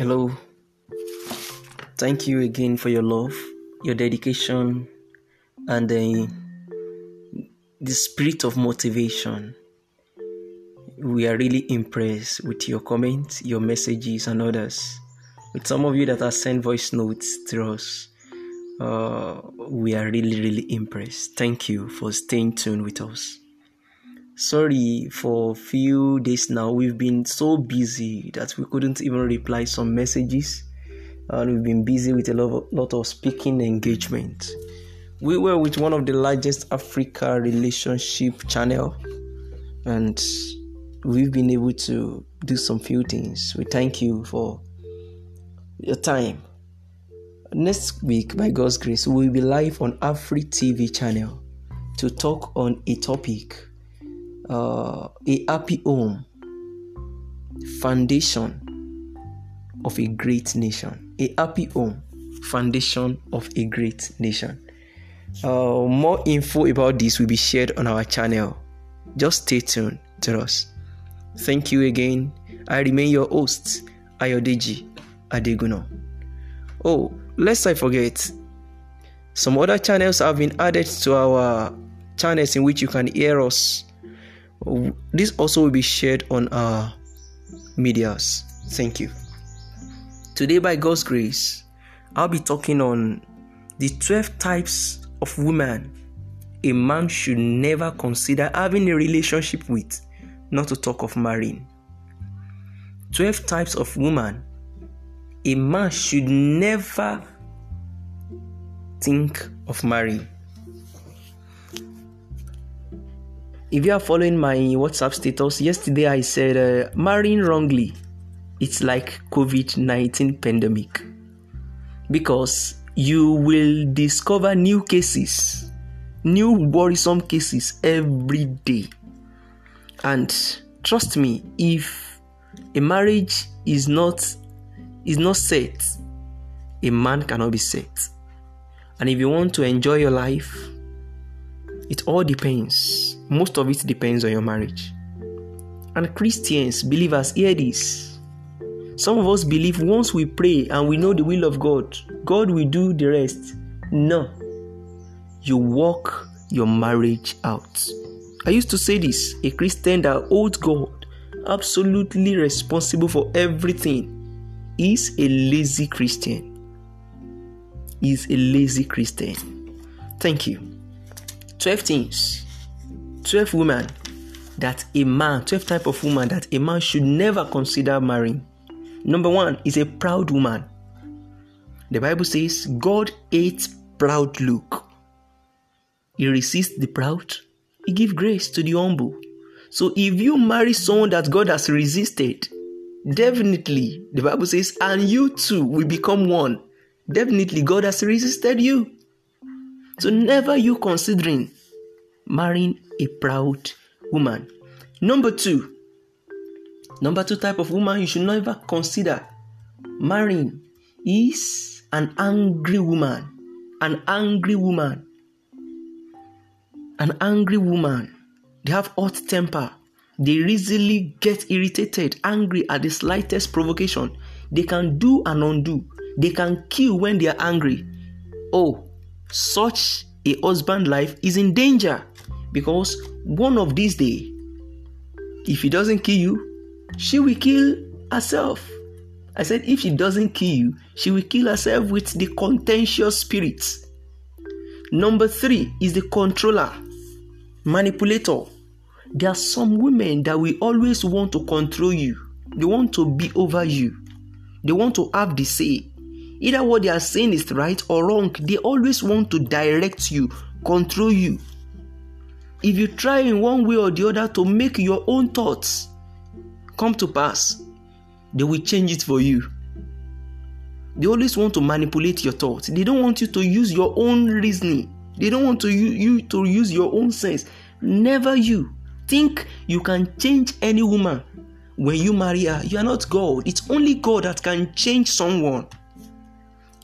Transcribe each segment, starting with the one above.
Hello. Thank you again for your love, your dedication, and the, the spirit of motivation. We are really impressed with your comments, your messages, and others. With some of you that have sent voice notes to us, uh, we are really, really impressed. Thank you for staying tuned with us. Sorry for few days now. We've been so busy that we couldn't even reply some messages, and we've been busy with a lot of, lot of speaking engagement. We were with one of the largest Africa relationship channel, and we've been able to do some few things. We thank you for your time. Next week, by God's grace, we will be live on Afri TV channel to talk on a topic uh, a happy home, foundation of a great nation. A happy home, foundation of a great nation. Uh, more info about this will be shared on our channel. Just stay tuned to us. Thank you again. I remain your host, Ayodeji Adeguno. Oh, lest I forget, some other channels have been added to our channels in which you can hear us this also will be shared on our medias. Thank you. Today, by God's grace, I'll be talking on the 12 types of women a man should never consider having a relationship with, not to talk of marrying. 12 types of women a man should never think of marrying. If you are following my WhatsApp status, yesterday I said uh, marrying wrongly, it's like COVID-19 pandemic because you will discover new cases, new worrisome cases every day. And trust me, if a marriage is not is not set, a man cannot be set. And if you want to enjoy your life, it all depends. Most of it depends on your marriage. And Christians, believers, hear this. Some of us believe once we pray and we know the will of God, God will do the rest. No. You work your marriage out. I used to say this a Christian that holds God absolutely responsible for everything is a lazy Christian. Is a lazy Christian. Thank you. 12 things 12 women that a man 12 type of woman that a man should never consider marrying. Number one is a proud woman. The bible says god hates proud look. He resists the proud. He gives grace to the humble. So if you marry someone that god has resisted definitely the bible says and you too will become one. Definitely god has resisted you. So never you considering marrying a proud woman. Number two, number two type of woman you should never consider marrying is an angry woman. An angry woman. An angry woman. They have hot temper. They easily get irritated, angry at the slightest provocation. They can do and undo. They can kill when they are angry. Oh, such a husband life is in danger because one of these days, if he doesn't kill you, she will kill herself. I said, if she doesn't kill you, she will kill herself with the contentious spirits. Number three is the controller, manipulator. There are some women that will always want to control you, they want to be over you, they want to have the say. Either what they are saying is right or wrong, they always want to direct you, control you. If you try in one way or the other to make your own thoughts come to pass, they will change it for you. They always want to manipulate your thoughts. They don't want you to use your own reasoning. They don't want to you, you to use your own sense. Never you think you can change any woman when you marry her. You are not God. It's only God that can change someone.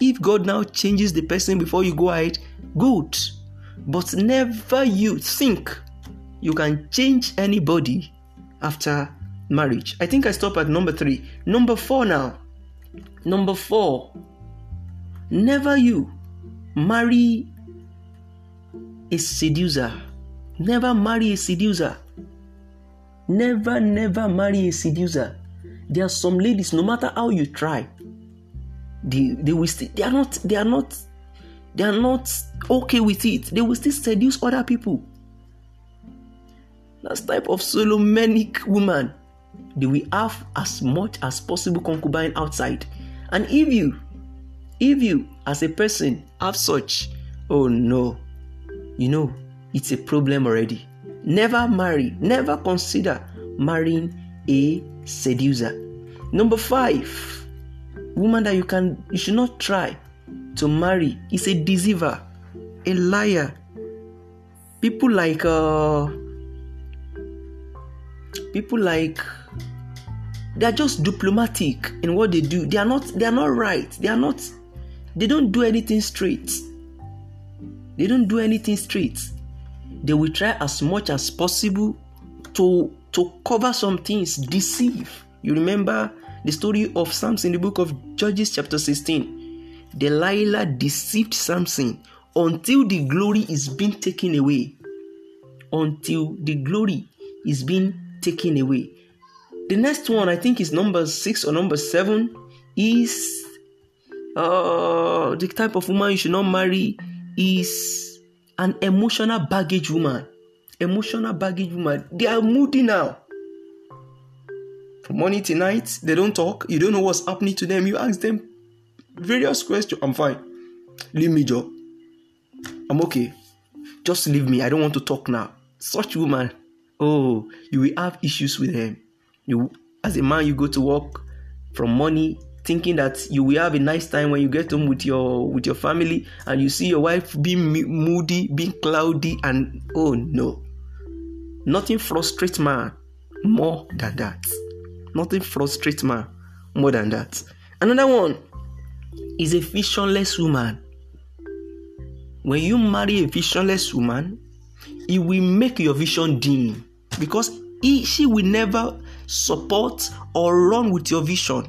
If God now changes the person before you go ahead, good. But never you think you can change anybody after marriage. I think I stop at number three. Number four now Number four, never you marry a seducer. Never marry a seducer. Never, never marry a seducer. There are some ladies, no matter how you try, they, they will still they are not they are not they are not okay with it. They will still seduce other people. That type of Solomonic woman, they will have as much as possible concubine outside. And if you, if you as a person have such, oh no, you know, it's a problem already. Never marry, never consider marrying a seducer. Number five, woman that you can you should not try to marry is a deceiver, a liar. People like uh people like they are just diplomatic in what they do. They are not they are not right. They are not they don't do anything straight. They don't do anything straight. They will try as much as possible to to cover some things, deceive. You remember the story of Samson in the book of Judges, chapter 16. Delilah deceived Samson until the glory is being taken away. Until the glory is being taken away. The next one, I think, is number six or number seven, is uh, the type of woman you should not marry is an emotional baggage woman. Emotional baggage woman. They are moody now. From morning to night, they don't talk. You don't know what's happening to them. You ask them various questions. I'm fine. Leave me, Joe. I'm okay. Just leave me. I don't want to talk now. Such woman, oh, you will have issues with him. You, as a man, you go to work from money thinking that you will have a nice time when you get home with your with your family and you see your wife being moody being cloudy and oh no nothing frustrates man more than that nothing frustrates man more than that another one is a visionless woman when you marry a visionless woman it will make your vision dim because he, she will never support or run with your vision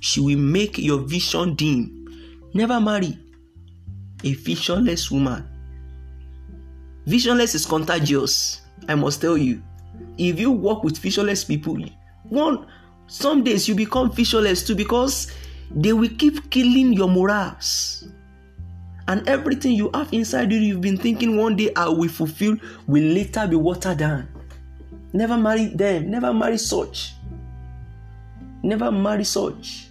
she will make your vision dim. Never marry a visionless woman. Visionless is contagious, I must tell you. If you work with visionless people, one some days you become visionless too because they will keep killing your morals. And everything you have inside you, you've been thinking one day I will fulfill, will later be watered down. Never marry them, never marry such. Never marry such.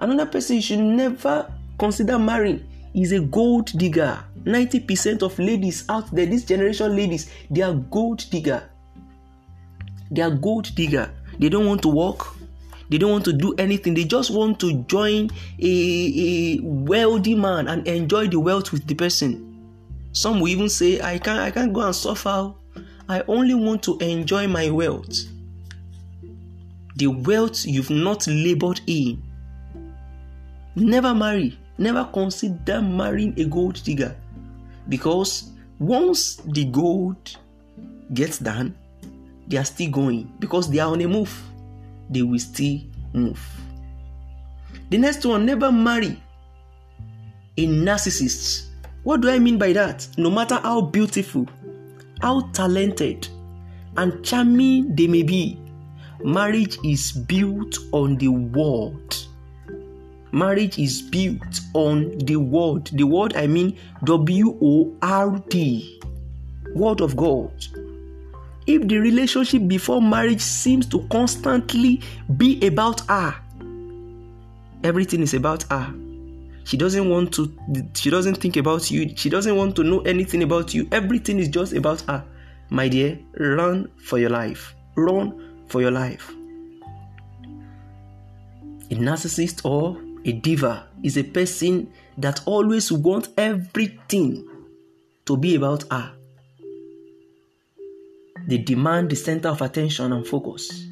Another person you should never consider marrying is a gold digger. 90% of ladies out there, this generation ladies, they are gold digger. They are gold digger. They don't want to work. They don't want to do anything. They just want to join a, a wealthy man and enjoy the wealth with the person. Some will even say, I can't, I can't go and suffer. I only want to enjoy my wealth. The wealth you've not labored in Never marry. Never consider marrying a gold digger. Because once the gold gets done, they are still going. Because they are on a move, they will still move. The next one, never marry a narcissist. What do I mean by that? No matter how beautiful, how talented, and charming they may be, marriage is built on the word marriage is built on the word. The word I mean W O R D, word of God. If the relationship before marriage seems to constantly be about her, everything is about her. She doesn't want to, she doesn't think about you, she doesn't want to know anything about you. Everything is just about her. My dear, run for your life. Run for your life. A narcissist or a diva is a person that always wants everything to be about her. They demand the center of attention and focus.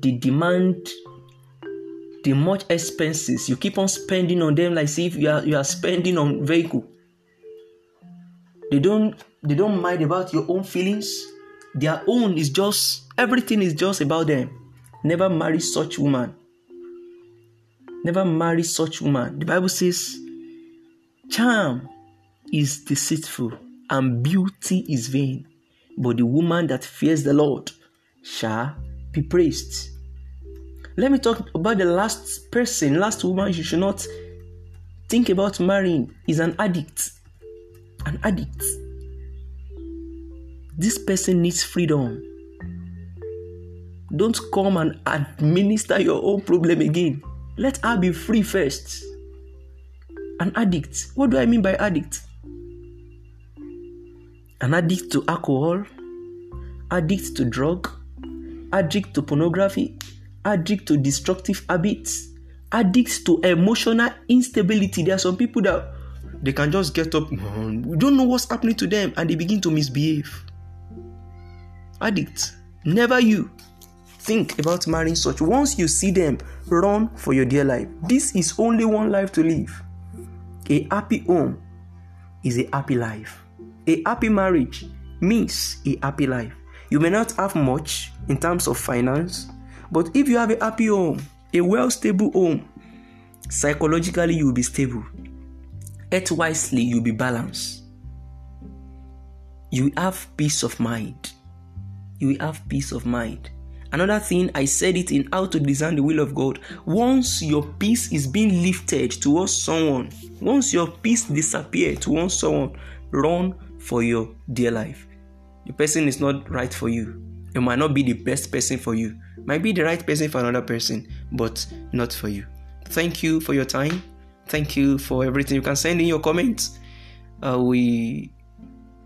They demand the much expenses. You keep on spending on them like if you are you are spending on vehicle. They don't they don't mind about your own feelings. Their own is just everything is just about them. Never marry such woman Never marry such woman. The Bible says, charm is deceitful and beauty is vain, but the woman that fears the Lord shall be praised. Let me talk about the last person, last woman you should not think about marrying is an addict. An addict. This person needs freedom. Don't come and administer your own problem again. Let her be free first. An addict. What do I mean by addict? An addict to alcohol, addict to drug, addict to pornography, addict to destructive habits, addict to emotional instability. There are some people that they can just get up, we don't know what's happening to them, and they begin to misbehave. Addict, never you think about marrying such. Once you see them, run for your dear life. This is only one life to live. A happy home is a happy life. A happy marriage means a happy life. You may not have much in terms of finance, but if you have a happy home, a well stable home, psychologically you will be stable. Eat wisely, you'll be balanced. You have peace of mind. You have peace of mind. Another thing, I said it in How to Design the Will of God. Once your peace is being lifted towards someone, once your peace disappears towards someone, run for your dear life. The person is not right for you. It might not be the best person for you. Might be the right person for another person, but not for you. Thank you for your time. Thank you for everything. You can send in your comments. Uh, we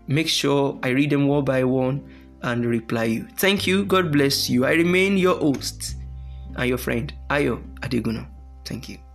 make sure I read them one by one and reply you. Thank you. God bless you. I remain your host and your friend, Ayo Adeguno. Thank you.